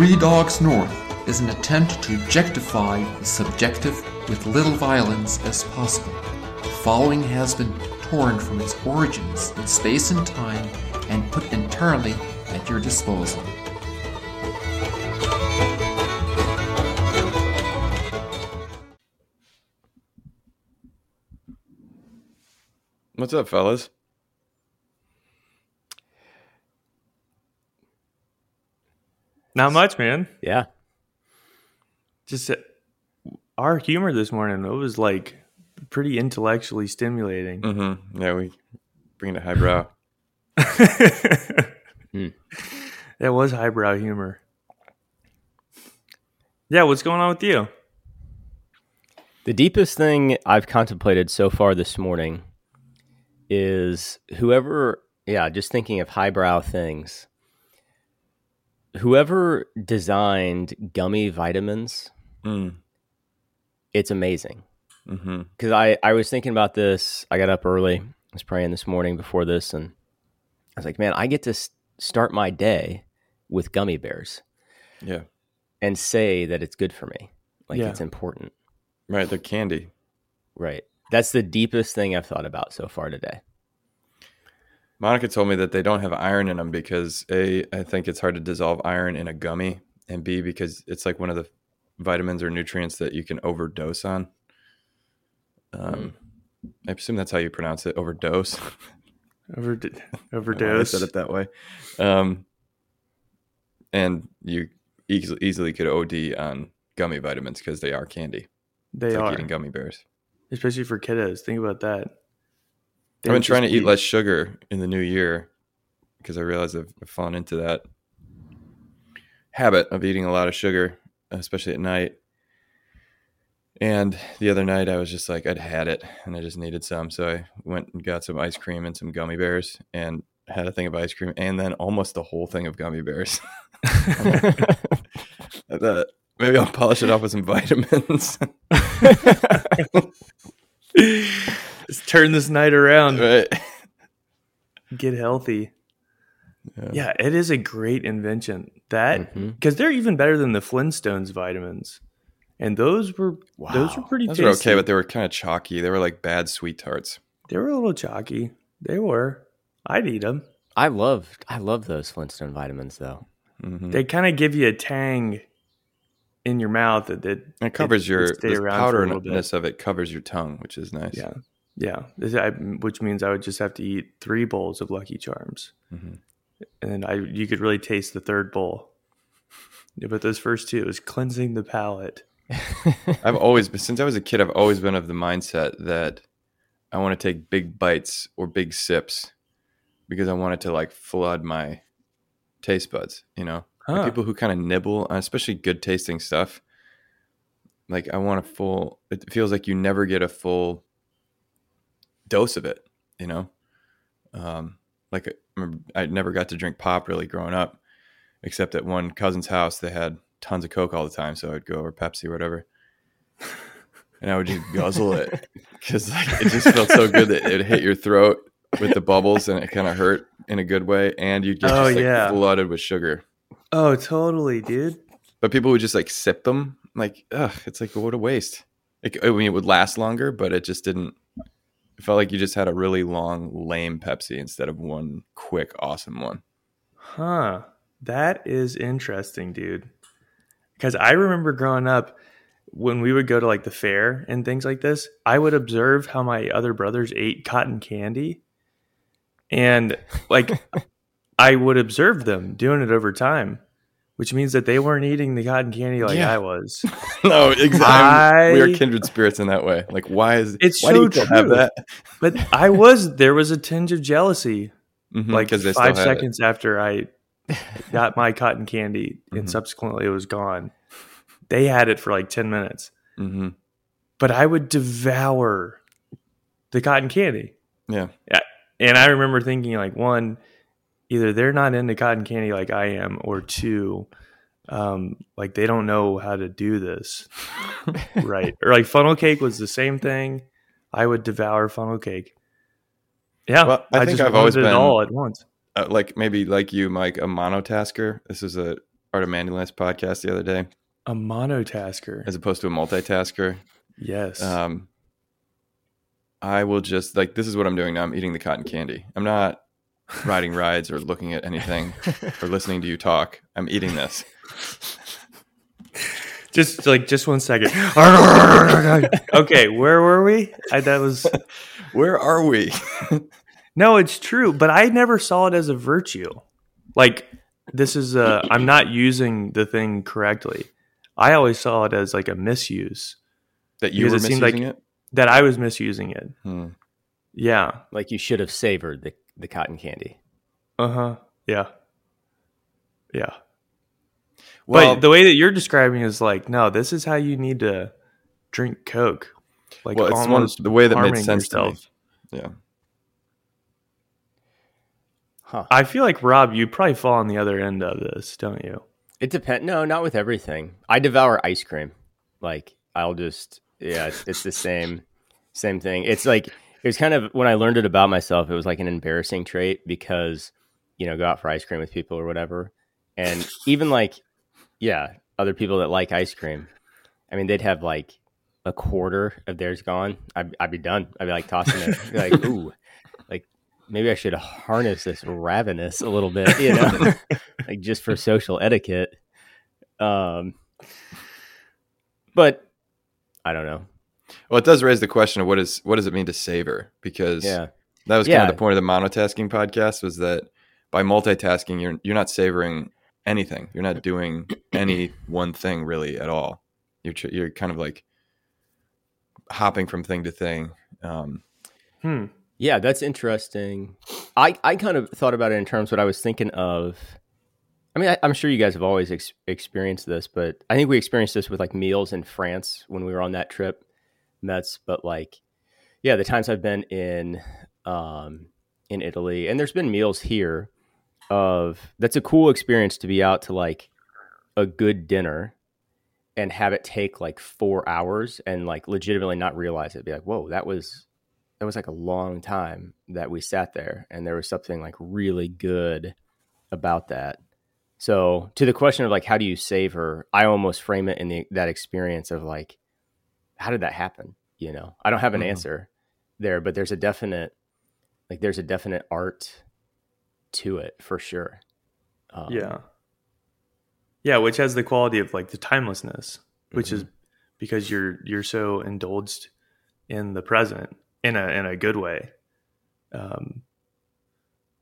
Three Dogs North is an attempt to objectify the subjective with little violence as possible. The following has been torn from its origins in space and time and put entirely at your disposal. What's up, fellas? Not much, man. Yeah. Just uh, our humor this morning. It was like pretty intellectually stimulating. Mm-hmm. Yeah, we bring it highbrow. That was highbrow humor. Yeah, what's going on with you? The deepest thing I've contemplated so far this morning is whoever, yeah, just thinking of highbrow things. Whoever designed gummy vitamins, Mm. it's amazing. Mm-hmm. Because I, I was thinking about this. I got up early. I was praying this morning before this, and I was like, man, I get to start my day with gummy bears Yeah, and say that it's good for me. Like Yeah. it's important. right. They're candy. Right. That's the deepest thing I've thought about so far today. Monica told me that they don't have iron in them because a, I think it's hard to dissolve iron in a gummy, and b, because it's like one of the vitamins or nutrients that you can overdose on. Um, I assume that's how you pronounce it, overdose. Overd- I don't know why I overdose. said it that way. Um, and you easily, easily could OD on gummy vitamins because they are candy. They It's like are, eating gummy bears. especially for kiddos. Think about that. I've been trying to eat less sugar in the new year because I realize I've, I've fallen into that habit of eating a lot of sugar, especially at night. And the other night, I was just like, I'd had it and I just needed some. So I went and got some ice cream and some gummy bears and had a thing of ice cream and then almost the whole thing of gummy bears. I thought maybe I'll polish it off with some vitamins. Let's turn this night around. right. Get healthy. Yeah. Yeah, it is a great invention. That because they're even better than the Flintstones vitamins, and those were those were pretty. Those tasty. were okay, but they were kind of chalky. They were like bad sweet tarts. they were a little chalky. They were. I'd eat them. I love I love those Flintstone vitamins though. Mhm. They kind of give you a tang in your mouth that, that It covers it- your the around for a little powderness of it covers your tongue, which is nice. Yeah, yeah. I- which means I would just have to eat three bowls of Lucky Charms, Mhm. and I you could really taste the third bowl. Yeah, but those first two it was cleansing the palate. I've always been since I was a kid. I've always been of the mindset that I want to take big bites or big sips because I want it to like flood my taste buds. You know, Like Huh. people who kind of nibble, especially good tasting stuff. Like I want a full. It feels like you never get a full dose of it. You know, um, like I I never got to drink pop really growing up, except at one cousin's house they had tons of Coke all the time, so I'd go or Pepsi or whatever, and I would just guzzle it because like, it just felt so good that it hit your throat with the bubbles and it kind of hurt in a good way, and you'd get Oh, just like yeah. flooded with sugar. Oh, totally, dude. But people would just like sip them, like ugh, it's like what a waste. Like, I mean, it would last longer, but it just didn't. It felt like you just had a really long, lame Pepsi instead of one quick, awesome one. Huh. That is interesting, dude. Because I remember growing up when we would go to like the fair and things like this, I would observe how my other brothers ate cotton candy. And like I would observe them doing it over time, which means that they weren't eating the cotton candy like Yeah. I was. no, exactly. we are kindred spirits in that way. Like, why is It's why so do you have true. that? But I was, there was a tinge of jealousy Mhm, like five had it. seconds after I got my cotton candy and Mhm. subsequently it was gone. They had it for like 10 minutes, Mhm. but I would devour the cotton candy. Yeah, And I remember thinking, like, one, either they're not into cotton candy like I am, or two, um, like they don't know how to do this right. Or like funnel cake was the same thing. I would devour funnel cake. Yeah, Well, I think just I've always wanted it been- all at once. uh, like maybe like you, Mike, a monotasker. This is a Art of Manliness podcast the other day, A monotasker. as opposed to a multitasker. Yes. Um, I will just like this is what I'm doing now. I'm eating the cotton candy. I'm not riding rides or looking at anything or listening to you talk. I'm eating this. just like just one second. okay, where were we? I, that was Where are we? no, it's true, but I never saw it as a virtue. Like this is a I'm not using the thing correctly. I always saw it as like a misuse that you were it seemed misusing like- it. that I was misusing it. Hmm. Yeah. Like you should have savored the, the cotton candy. Uh huh. Yeah. Yeah. Well, but the way that you're describing is like, no, this is how you need to drink Coke. Like well, it's one the way that makes harming sense to yourself. me. Yeah. Huh. I feel like Rob, you probably fall on the other end of this, don't you? It depends. No, not with everything. I devour ice cream. Like I'll just yeah, it's, it's the same same thing. It's like it was kind of when I learned it about myself. It was like an embarrassing trait because you know go out for ice cream with people or whatever, and even like yeah, other people that like ice cream. I mean, they'd have like a quarter of theirs gone. I'd, I'd be done. I'd be like tossing it. Like ooh, like maybe I should harness this ravenous a little bit, you know, like just for social etiquette. Um, but I don't know. Well, it does raise the question of what is what does it mean to savor? Because Yeah, that was kind Yeah. of the point of the monotasking podcast was that by multitasking, you're you're not savoring anything. You're not doing any one thing really at all. You're tr- you're kind of like hopping from thing to thing. Um, Hmm. yeah, that's interesting. I I kind of thought about it in terms what I was thinking of. I mean, I, I'm sure you guys have always ex- experienced this, but I think we experienced this with like meals in France when we were on that trip, Metz. But like, yeah, the times I've been in um, in Italy, and there's been meals here of that's a cool experience to be out to like a good dinner and have it take like four hours and like legitimately not realize it. Be like, whoa, that was that was like a long time that we sat there, and there was something like really good about that. So to the question of like how do you save her, I almost frame it in the, that experience of like, how did that happen? You know, I don't have an Mhm. answer there, but there's a definite like there's a definite art to it for sure. Um, Yeah. Yeah, which has the quality of like the timelessness, which is because you're you're so indulged in the present in a in a good way. Um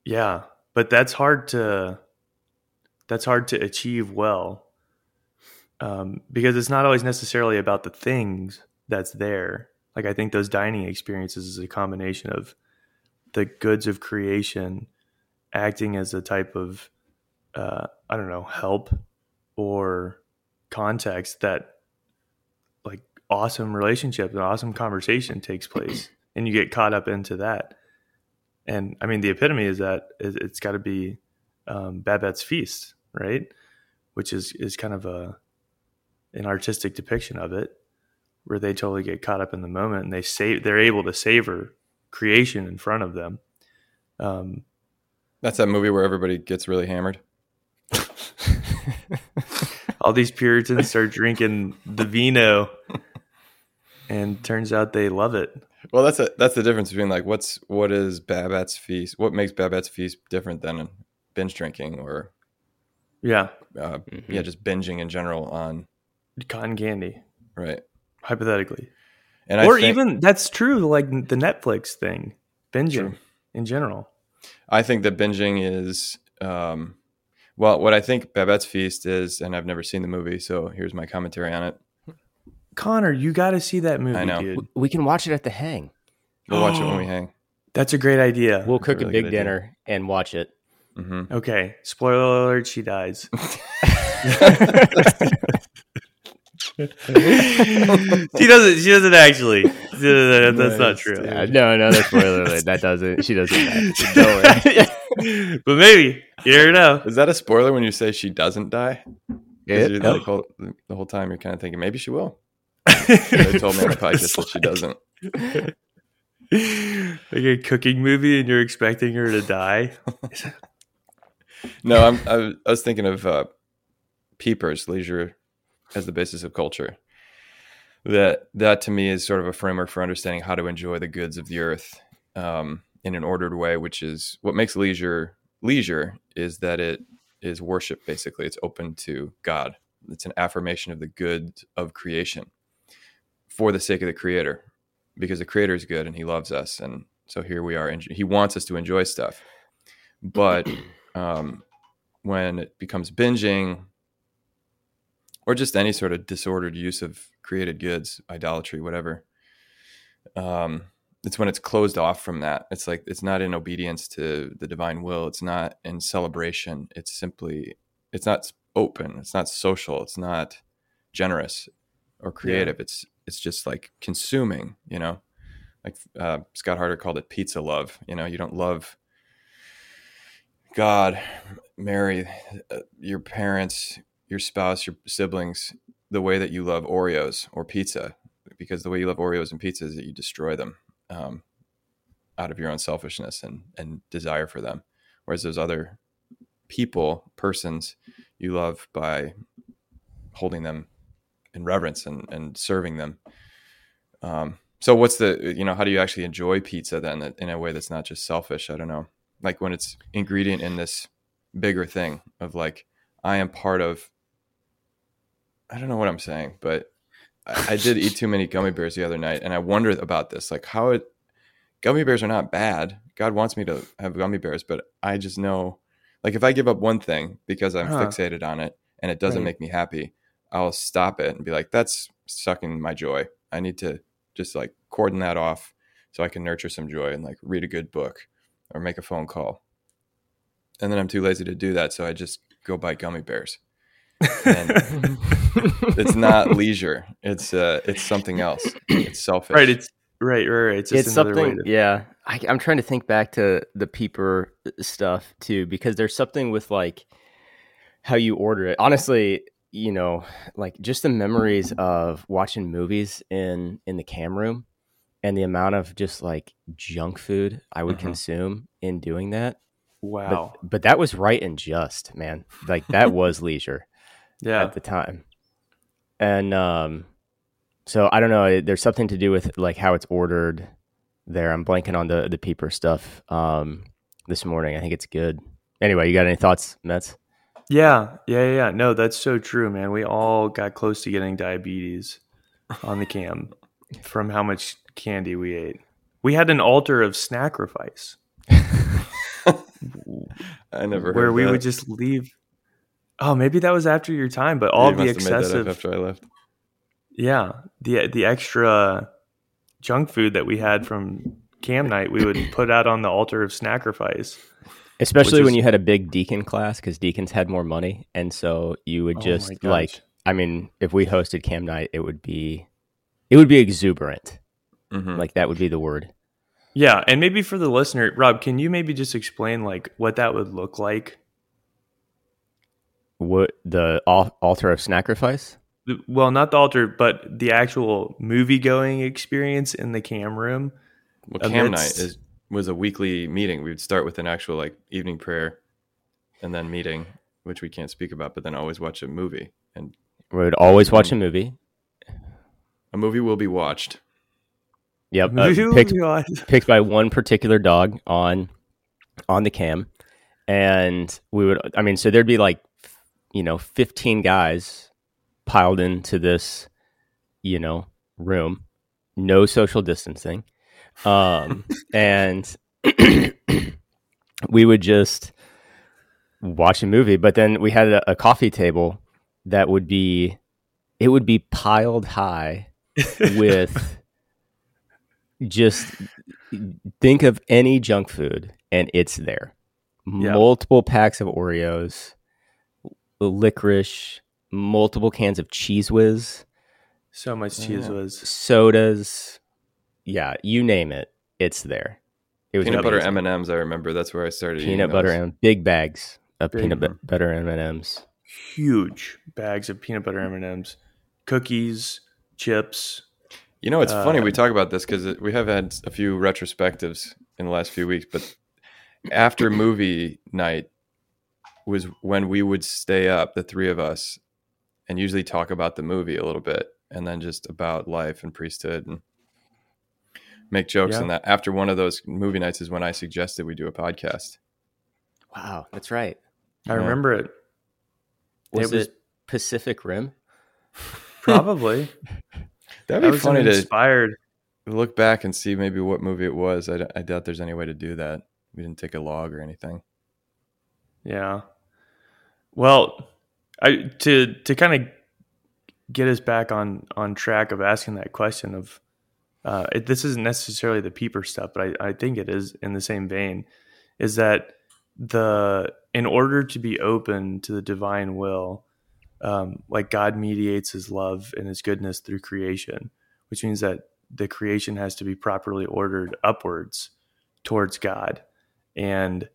yeah, but that's hard to that's hard to achieve well. Um, because it's not always necessarily about the things that's there. Like I think those dining experiences is a combination of the goods of creation acting as a type of uh, I don't know help or context that like awesome relationship and awesome conversation takes place and you get caught up into that. And I mean the epitome is that it- it's got to be um, Babette's feast right? Which is is kind of a an artistic depiction of it where they totally get caught up in the moment and they say they're able to savor creation in front of them um, that's that movie where everybody gets really hammered. all these Puritans start drinking the vino, and turns out they love it. Well, that's a that's the difference between like what's what is Babette's feast? What makes Babette's feast different than binge drinking or Yeah, uh, Mhm. yeah, just binging in general on cotton candy, right. Hypothetically, And or I think, even that's true. Like the Netflix thing, binging Sure. in general. I think that binging is um, well, what I think Babette's feast is, and I've never seen the movie, so here's my commentary on it. Connor, you got to see that movie, I know. dude. we can watch it at the hang. We'll watch it when we hang. That's a great idea. We'll That's a cook a, really big good idea. dinner and watch it. hmm okay, spoiler alert: she dies. she doesn't. She doesn't actually. That's not Nice, true. Yeah, no, no, that's spoiler alert. That doesn't. She doesn't. die. But maybe you never know. Is that a spoiler when you say she doesn't die? It- you're like, whole, the whole time you're kind of thinking maybe she will. They told me on the podcast that she doesn't. like a cooking movie, and you're expecting her to die. No, I'm, I, was- I was thinking of uh, Pieper's leisure as the basis of culture. That that to me is sort of a framework for understanding how to enjoy the goods of the earth um, in an ordered way which is what makes leisure leisure is that it is worship basically. It's open to god. It's an affirmation of the good of creation for the sake of the creator because the creator is good and he loves us. And so here we are he wants us to enjoy stuff. But um, when it becomes binging or just any sort of disordered use of created goods idolatry whatever. Um, it's when it's closed off from that it's like it's not in obedience to the divine will it's not in celebration it's simply it's not open it's not social it's not generous or creative yeah. it's it's just like consuming you know? Like uh, scott harder called it pizza love you know? You don't love god mary uh, your parents your spouse your siblings the way that you love oreos or pizza because the way you love oreos and pizza is that you destroy them um, out of your own selfishness and and desire for them whereas those other people persons you love by holding them in reverence and, and serving them. Um, so what's the, you know, how do you actually enjoy pizza then in a way that's not just selfish? I don't know. Like when it's ingredient in this bigger thing of like, I am part of, I don't know what I'm saying, but I, I did eat too many gummy bears the other night and I wonder about this, like how it, gummy bears are not bad. God wants me to have gummy bears, but I just know like if I give up one thing because I'm huh. fixated on it and it doesn't right. make me happy, I'll stop it and be like, that's sucking my joy. I need to just like cordon that off so I can nurture some joy and like read a good book or make a phone call. And then I'm too lazy to do that, so I just go buy gummy bears. it's not leisure. It's uh, it's something else. It's selfish. Right. It's right. Right. right. It's, it's something. To- yeah. I, I'm trying to think back to the Pieper stuff too, because there's something with like how you order it. Honestly, you know, like just the memories of watching movies in in the cam room and the amount of just like junk food I would mm-hmm. consume in doing that. Wow. But, but, that was right and just, man. Like that was leisure. Yeah. At the time. And um so I don't know, there's something to do with like how it's ordered there. I'm blanking on the the Pieper stuff um this morning. I think it's good. Anyway, you got any thoughts, Mets? Yeah, yeah, yeah. No, that's so true, man. We all got close to getting diabetes on the cam from how much candy we ate. We had an altar of sacrifice. I never heard where we that. would just leave. Oh, maybe that was after your time, but all the excessive after I left. Yeah, the the extra junk food that we had from cam night, we would put out on the altar of sacrifice. Especially when you had a big deacon class because deacons had more money. And so you would oh just oh like, I mean, if we hosted Cam Night, it would be, it would be exuberant. Mm-hmm. Like that would be the word. Yeah. And maybe for the listener, Rob, can you maybe just explain like what that would look like? What the altar of sacrifice? Well, not the altar, but the actual movie going experience in the cam room. Well, cam night is was a weekly meeting. We would start with an actual like evening prayer and then meeting, which we can't speak about, but then always watch a movie. And we would always watch a movie. A movie will be watched. Yep, uh, picked, picked by one particular dog on on the cam, and we would. I mean, so there'd be like, you know, fifteen guys piled into this, you know, room, no social distancing um, and we would just watch a movie. But then we had a, a coffee table that would be it would be piled high with just think of any junk food and it's there. Yeah. Multiple packs of Oreos, licorice, multiple cans of Cheez Whiz. So much Cheez Whiz. Sodas, yeah, you name it, it's there. It was peanut amazing. butter M and M's. I remember that's where I started. Peanut butter and big bags of big. peanut butter M and M's. Huge bags of peanut butter M and M's, cookies, chips. You know, it's uh, funny we talk about this because we have had a few retrospectives in the last few weeks, but after movie night was when we would stay up, the three of us, and usually talk about the movie a little bit and then just about life and priesthood and make jokes Yeah. and that after one of those movie nights is when I suggested we do a podcast. Wow, that's right. I Yeah. remember it. Was It was- it Pacific Rim? Probably. That'd That be was funny to inspired. look back and see maybe what movie it was. I, d- I doubt there's any way to do that. We didn't take a log or anything. Yeah. Well, I to to kind of get us back on on track of asking that question of uh, it, this isn't necessarily the Pieper stuff, but I, I think it is in the same vein. Is that the in order to be open to the divine will, um, like God mediates His love and His goodness through creation, which means that the creation has to be properly ordered upwards towards God, and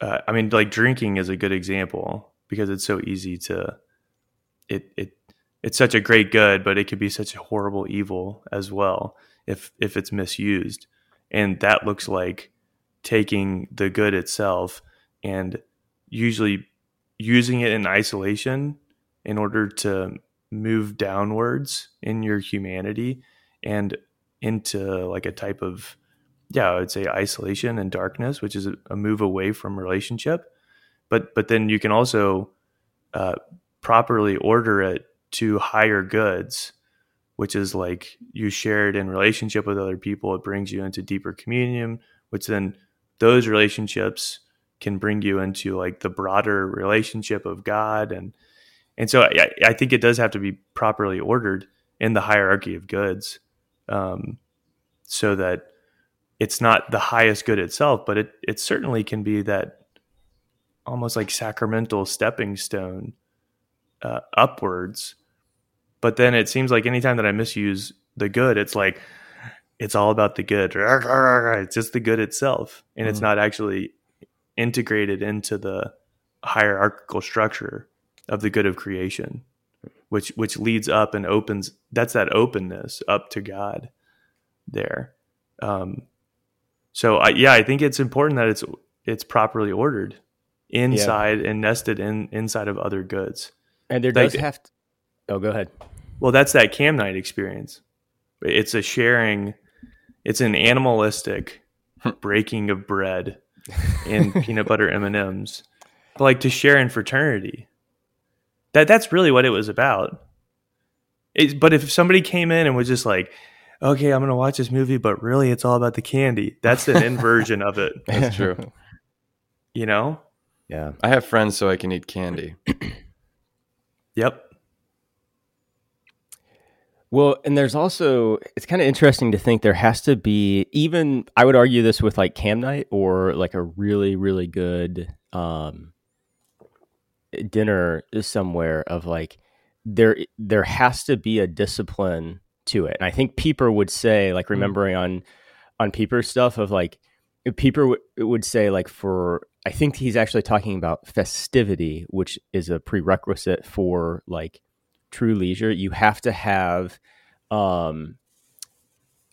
uh, I mean, like drinking is a good example because it's so easy to it it it's such a great good, but it could be such a horrible evil as well if if it's misused, and that looks like taking the good itself and usually using it in isolation in order to move downwards in your humanity and into like a type of yeah i would say isolation and darkness which is a, move away from relationship. But but then you can also uh, properly order it to higher goods which is like you share it in relationship with other people it brings you into deeper communion which then those relationships can bring you into like the broader relationship of god. And and so i, I think it does have to be properly ordered in the hierarchy of goods um, so that it's not the highest good itself, but it it certainly can be that almost like sacramental stepping stone uh, upwards. But then it seems like anytime that I misuse the good, it's like it's all about the good. It's just the good itself, and it's Mm. not actually integrated into the hierarchical structure of the good of creation, which which leads up and opens. That's that openness up to God there. Um, so I, yeah, I think it's important that it's it's properly ordered inside and nested in inside of other goods. And there Like- does have to. Oh, go ahead. Well, that's that cam night experience. It's a sharing. It's an animalistic hmm. breaking of bread and peanut butter M and M's, but like to share in fraternity. That that's really what it was about. It's, but if somebody came in and was just like, "Okay, I'm going to watch this movie," but really it's all about the candy. That's an inversion of it. That's true. You know? Yeah. I have friends so I can eat candy. Yep. Well, and there's also it's kind of interesting to think there has to be even I would argue this with like cam night or like a really really good um dinner somewhere of like there there has to be a discipline to it. And I think Pieper would say like remembering on on Pieper's stuff of like Pieper w- would say like for I think he's actually talking about festivity, which is a prerequisite for like true leisure. You have to have um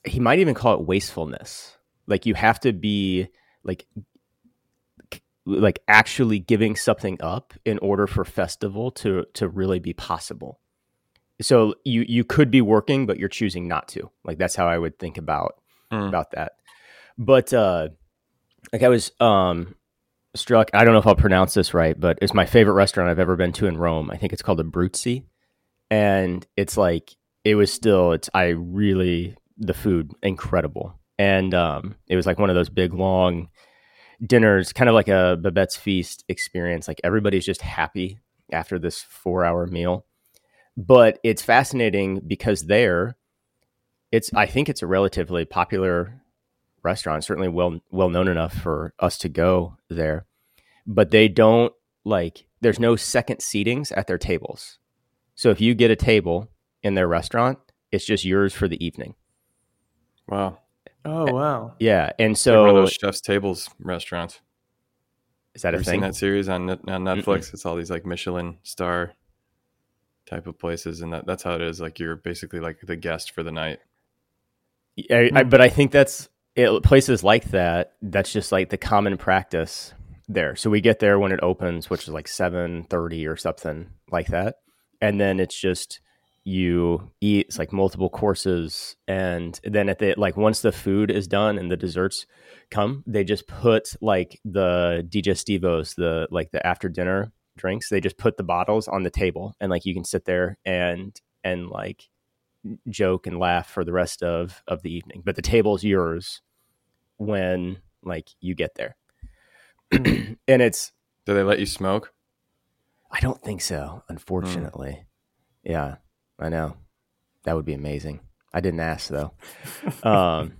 he might even call it wastefulness. Like you have to be like like actually giving something up in order for festival to to really be possible. So you you could be working but you're choosing not to. Like that's how I would think about Hmm. about that. But uh like I was um struck I don't know if I'll pronounce this right, but it's my favorite restaurant I've ever been to in Rome. I think it's called the Bruzzi. And it's like it was still it's I really the food incredible. And um it was like one of those big long dinners, kind of like a Babette's feast experience. Like everybody's just happy after this 4-hour meal. But it's fascinating because there it's I think it's a relatively popular restaurant, certainly well well known enough for us to go there. But they don't like there's no second seatings at their tables. So if you get a table in their restaurant, it's just yours for the evening. Wow. Oh wow. Yeah, and Like one of so those chef's tables restaurants. is that a Ever thing? seen that series on on Netflix? It's all these like Michelin star type of places, and that, that's how it is. Like you're basically like the guest for the night. I. I, but I think that's it, places like that. That's just like the common practice there. So we get there when it opens, which is like seven thirty or something like that, and then it's just you eat it's like multiple courses and then at the like once the food is done and the desserts come they just put like the digestivos the like the after dinner drinks they just put the bottles on the table and like you can sit there and and like joke and laugh for the rest of of the evening. But the table's yours when like you get there. And it's Do they let you smoke? i don't think so unfortunately. Yeah i know. That would be amazing. I didn't ask though. Um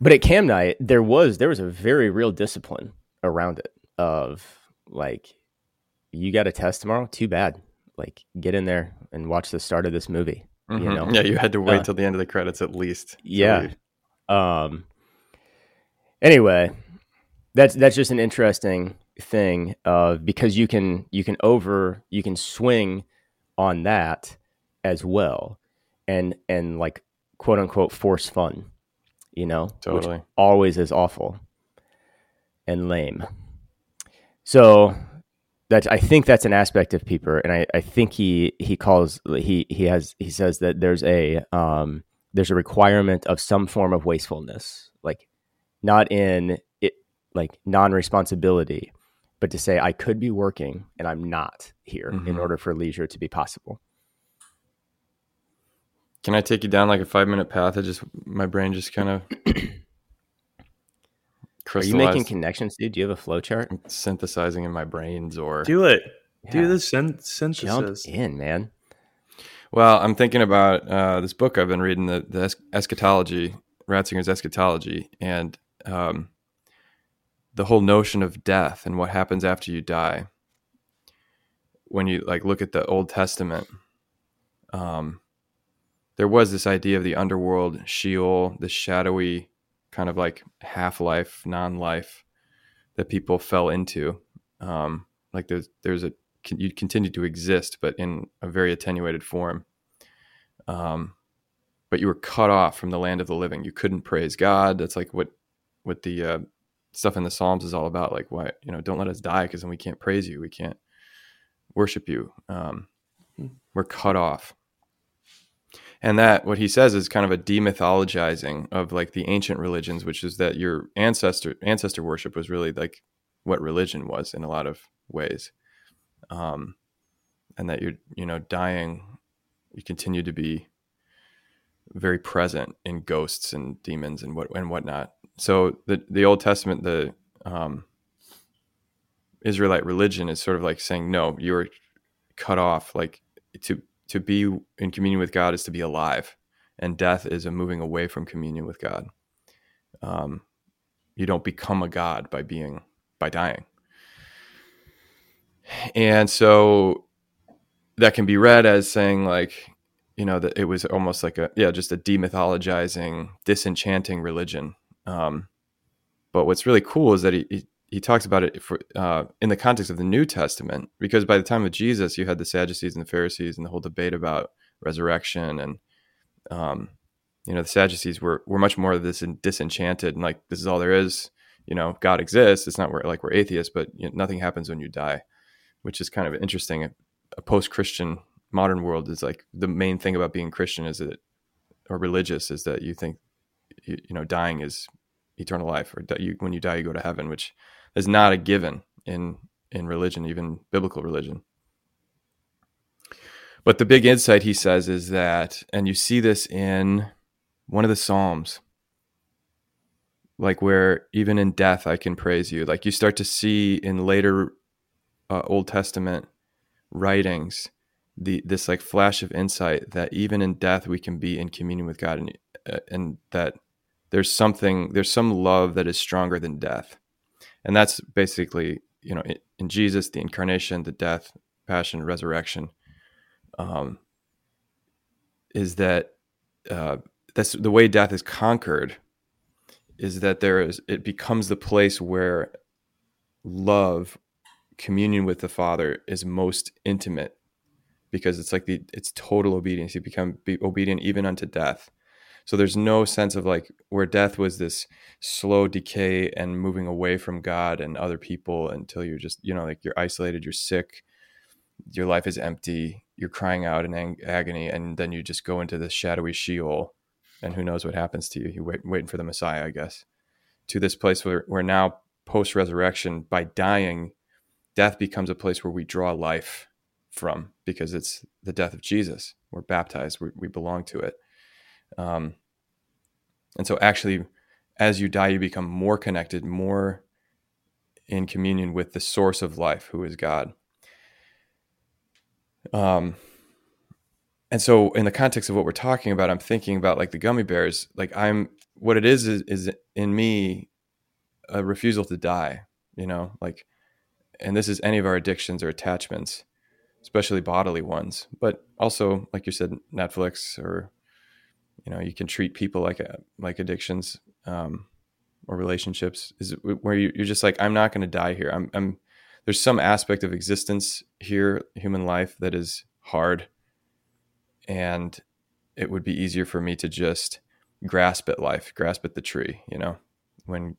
but at cam night there was there was a very real discipline around it of like you got a test tomorrow too bad like get in there and watch the start of this movie you Mhm. know Yeah, you had to wait Uh, till the end of the credits at least. yeah. Um. Anyway, that's that's just an interesting thing of because you can you can over you can swing on that as well, and and like quote unquote force fun, you know, Totally. which always is awful and lame. So that I think that's an aspect of Pieper, and I, I think he he calls he he has he says that there's a um there's a requirement of some form of wastefulness, like not in it like non-responsibility, but to say I could be working and I'm not here in Mhm. order for leisure to be possible. Can I take you down like a five minute path? I just my brain just kind of Are you making connections, dude? Do you have a flow chart? synthesizing in my brains, or Do it. Do Yeah. the syn- Jump in, man. Well, I'm thinking about uh, this book I've been reading, the, the es- eschatology, Ratzinger's eschatology, and um, the whole notion of death and what happens after you die. When you like look at the Old Testament, um, there was this idea of the underworld, Sheol, the shadowy kind of like half life, non life that people fell into. Um, like there's there's a you continue to exist, but in a very attenuated form. Um, but you were cut off from the land of the living. You couldn't praise God. That's like what what the uh, stuff in the Psalms is all about. Like, why you know, don't let us die because then we can't praise you. We can't worship you. Um, we're cut off. And that what he says is kind of a demythologizing of like the ancient religions, which is that your ancestor ancestor worship was really like what religion was in a lot of ways. Um, and that you're you know dying you continue to be very present in ghosts and demons and what and whatnot. So the the old testament the um, israelite religion is sort of like saying no you're cut off like to to be in communion with god is to be alive. And death is a moving away from communion with god. Um, you don't become a god by being by dying. And so that can be read as saying like you know that it was almost like a yeah just a demythologizing disenchanting religion. Um, but what's really cool is that he, he, he talks about it for, uh, in the context of the new testament because by the time of jesus you had the sadducees and the pharisees and the whole debate about resurrection and um, you know the sadducees were, were much more of this disenchanted and like this is all there is you know god exists it's not like we're atheists but you know, nothing happens when you die which is kind of interesting. A post-Christian modern world is like the main thing about being Christian is that, or religious, is that you think, you, you know, dying is eternal life, or you when you die you go to heaven, which is not a given in in religion, even biblical religion. But the big insight he says is that, and you see this in one of the Psalms, like where even in death I can praise you. Like you start to see in later uh, Old Testament writings, the this like flash of insight that even in death we can be in communion with God, and uh, and that there's something, there's some love that is stronger than death, and that's basically you know in, Jesus, the incarnation, the death, passion, resurrection, um, is that uh, that's the way death is conquered, is that there is it becomes the place where love communion with the father is most intimate because it's like the it's total obedience. You become be obedient even unto death so there's no sense of like where death was this slow decay and moving away from god and other people until you're just you know like you're isolated you're sick your life is empty you're crying out in ang- agony and then you just go into this shadowy sheol and who knows what happens to you. You wait waiting for the messiah i guess to this place where, where now post resurrection by dying death becomes a place where we draw life from because it's the death of jesus. We're baptized. We, we belong to it um, and so actually as you die you become more connected more in communion with the source of life who is god um, and so in the context of what we're talking about, I'm thinking about like the gummy bears. Like I'm, what it is is, is in me a refusal to die. You know, like, and this is any of our addictions or attachments, especially bodily ones, but also like you said, Netflix or you know, you can treat people like a, like addictions um, or relationships. Is where you, you're just like, I'm not going to die here. I'm, I'm there's some aspect of existence here, human life, that is hard. And it would be easier for me to just grasp at life, grasp at the tree, you know, when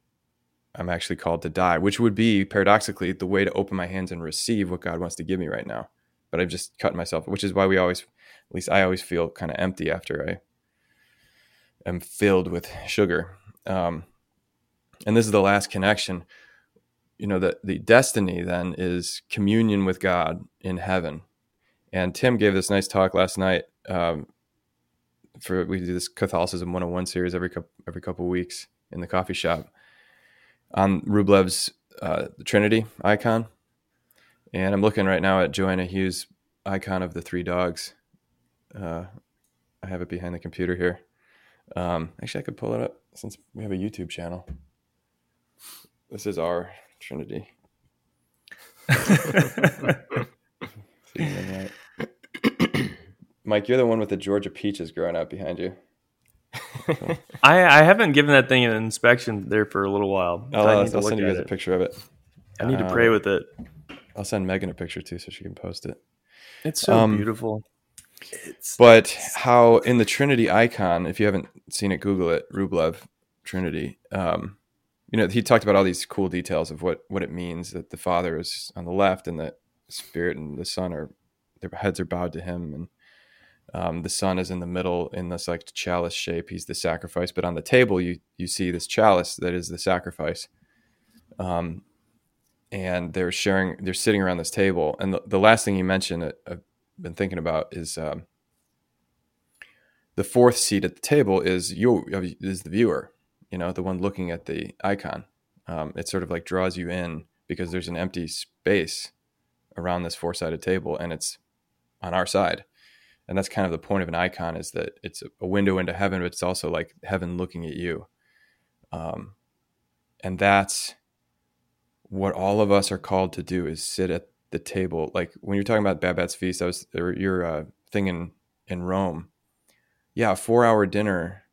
I'm actually called to die, which would be paradoxically the way to open my hands and receive what God wants to give me right now. But I've just cut myself, which is why we always, at least I always feel kind of empty after I am filled with sugar. Um, and this is the last connection you know the the destiny then is communion with God in heaven. And Tim gave this nice talk last night. Um, for we do this Catholicism 101 series every couple, every couple weeks in the coffee shop on Rublev's uh, the Trinity icon. And I'm looking right now at Joanna Hughes' icon of the three dogs. Uh, I have it behind the computer here. Um, actually, I could pull it up since we have a YouTube channel. This is our Trinity. Mike, you're the one with the Georgia peaches growing out behind you. I, I haven't given that thing an inspection there for a little while. I'll, I I'll need to look send you at guys a picture of it. I need to Uh, pray with it. I'll send Megan a picture too so she can post it. It's so um, beautiful. It's But how in the Trinity icon, if you haven't seen it, Google it, Rublev Trinity. Um, you know, he talked about all these cool details of what what it means that the Father is on the left and the Spirit and the Son are their heads are bowed to Him, and um, the Son is in the middle in this like chalice shape. He's the sacrifice, but on the table you you see this chalice that is the sacrifice. Um, and they're sharing, they're sitting around this table, and the, the last thing you mentioned that I've been thinking about is um, the fourth seat at the table is you is the viewer you know the one looking at the icon. Um, it sort of like draws you in because there's an empty space around this four-sided table and it's on our side. And that's kind of the point of an icon is that it's a window into heaven but it's also like heaven looking at you. Um, and that's what all of us are called to do is sit at the table. Like when you're talking about Babette's feast I was or your uh, thing in in Rome. Yeah a four hour dinner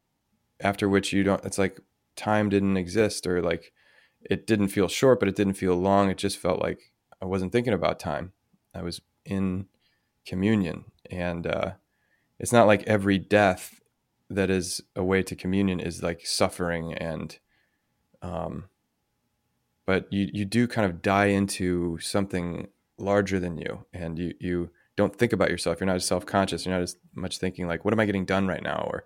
after which you don't it's like time didn't exist or like it didn't feel short but it didn't feel long. It just felt like i wasn't thinking about time. I was in communion. And uh it's not like every death that is a way to communion is like suffering and um but you you do kind of die into something larger than you and you you don't think about yourself. You're not as self-conscious. You're not as much thinking like what am i getting done right now? or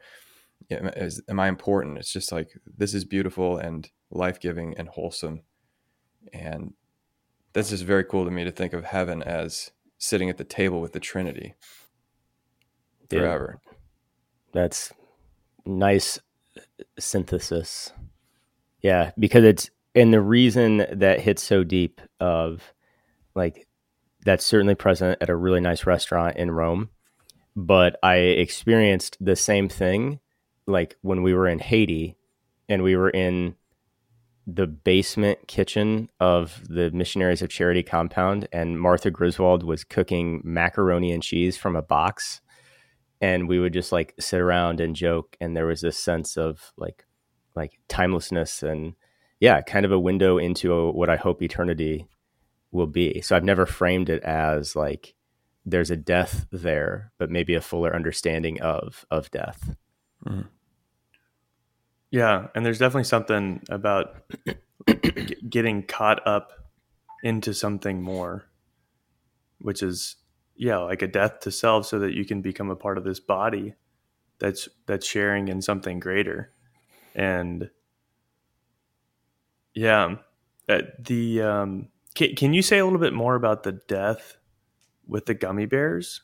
am, is, am i important? It's just like this is beautiful and life-giving and wholesome. And this is very cool to me to think of heaven as sitting at the table with the trinity forever. That's nice uh, synthesis. Yeah, because it's and the reason that hits so deep of like that's certainly present at a really nice restaurant in Rome, but I experienced the same thing like when we were in Haiti and we were in the basement kitchen of the Missionaries of Charity compound and Martha Griswold was cooking macaroni and cheese from a box. And we would just like sit around and joke and there was this sense of like like timelessness and yeah kind of a window into a, what i hope eternity will be. So i've never framed it as like there's a death there but maybe a fuller understanding of of death. Yeah, and there's definitely something about g- getting caught up into something more, which is yeah, like a death to self so that you can become a part of this body that's that's sharing in something greater. And yeah, uh, the um can, can you say a little bit more about the death with the gummy bears?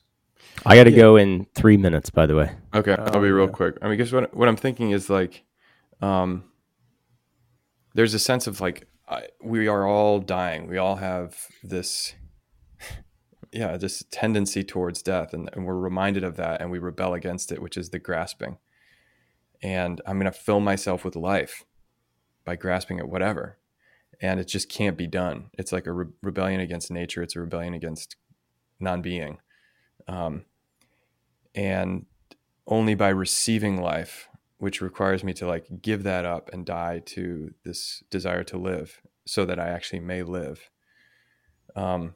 I got to go in three minutes, by the way. Okay, Oh, I'll be real yeah. quick. I mean, because what what I'm thinking is like, um, there's a sense of like I, we are all dying. We all have this, yeah, this tendency towards death, and, and we're reminded of that, and we rebel against it, which is the grasping. And I'm gonna fill myself with life by grasping at whatever, and it just can't be done. It's like a re- rebellion against nature. It's a rebellion against non-being. Um, and only by receiving life which requires me to like give that up and die to this desire to live so that i actually may live um,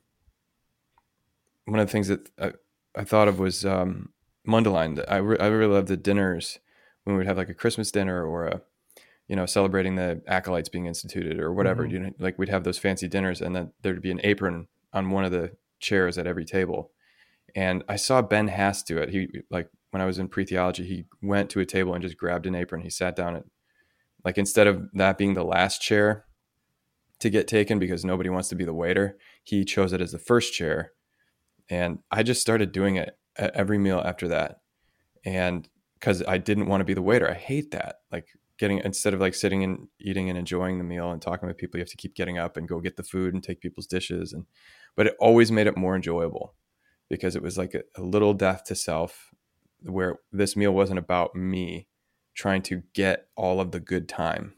one of the things that i, I thought of was um, mundelein I, re- I really loved the dinners when we'd have like a christmas dinner or a you know celebrating the acolytes being instituted or whatever Mhm. you know like we'd have those fancy dinners and then there'd be an apron on one of the chairs at every table and I saw Ben Hass do it. He like when I was in pre theology, he went to a table and just grabbed an apron. He sat down at like instead of that being the last chair to get taken because nobody wants to be the waiter, he chose it as the first chair. And I just started doing it at every meal after that. And because I didn't want to be the waiter, I hate that. Like getting instead of like sitting and eating and enjoying the meal and talking with people, you have to keep getting up and go get the food and take people's dishes. And but it always made it more enjoyable because it was like a, a little death to self where this meal wasn't about me trying to get all of the good time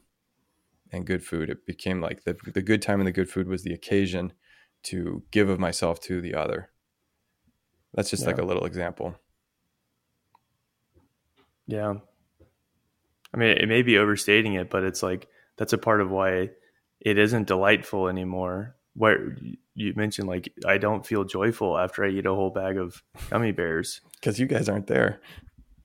and good food it became like the, the good time and the good food was the occasion to give of myself to the other that's just like a little example Yeah. I mean, it may be overstating it, but it's like that's a part of why it isn't delightful anymore. Where you mentioned, like, I don't feel joyful after I eat a whole bag of gummy bears because you guys aren't there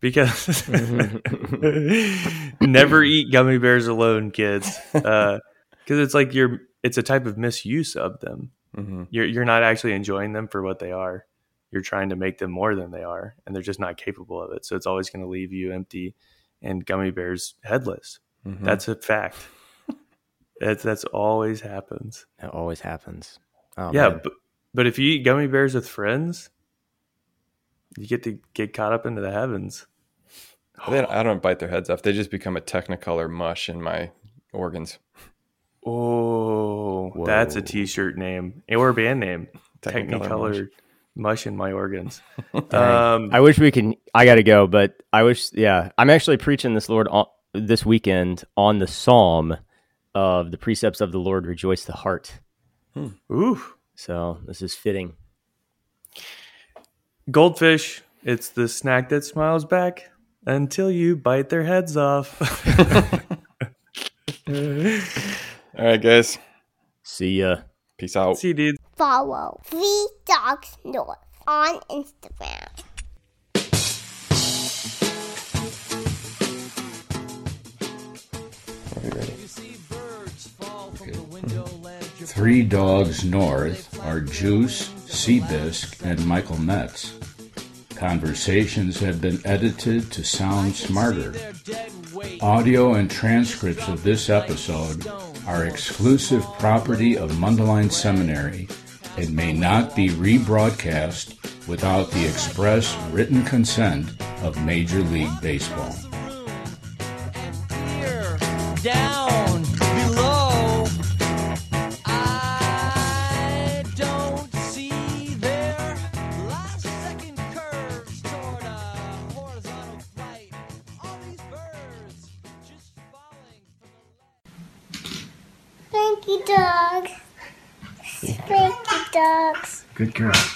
because never eat gummy bears alone, kids. Because it's like you're, it's a type of misuse of them. hmm You're you're not actually enjoying them for what they are. You're trying to make them more than they are, and they're just not capable of it. So it's always going to leave you empty and gummy bears headless. hmm That's a fact. that's that's always happens. That always happens. Oh, yeah, man. but but if you eat gummy bears with friends, you get to get caught up into the heavens. they, i don't bite their heads off they just become a technicolor mush in my organs Oh, that's a Whoa. t-shirt name or a band name. Technicolor Technicolor mush in my organs. Um, I wish we can. I got to go, but I wish. Yeah, I'm actually preaching this Lord on, this weekend on the Psalm of the precepts of the Lord. Rejoice the heart. ooh, So this is fitting. goldfish. It's the snack that smiles back until you bite their heads off. all right guys See ya. peace out See, you, dude. Follow Three Dogs North on Instagram. Three Dogs North are Juice, Seabisc, and Michael Metz. Conversations have been edited to sound smarter. Audio and transcripts of this episode are exclusive property of Mundelein Seminary and may not be rebroadcast without the express written consent of Major League Baseball. Good girl.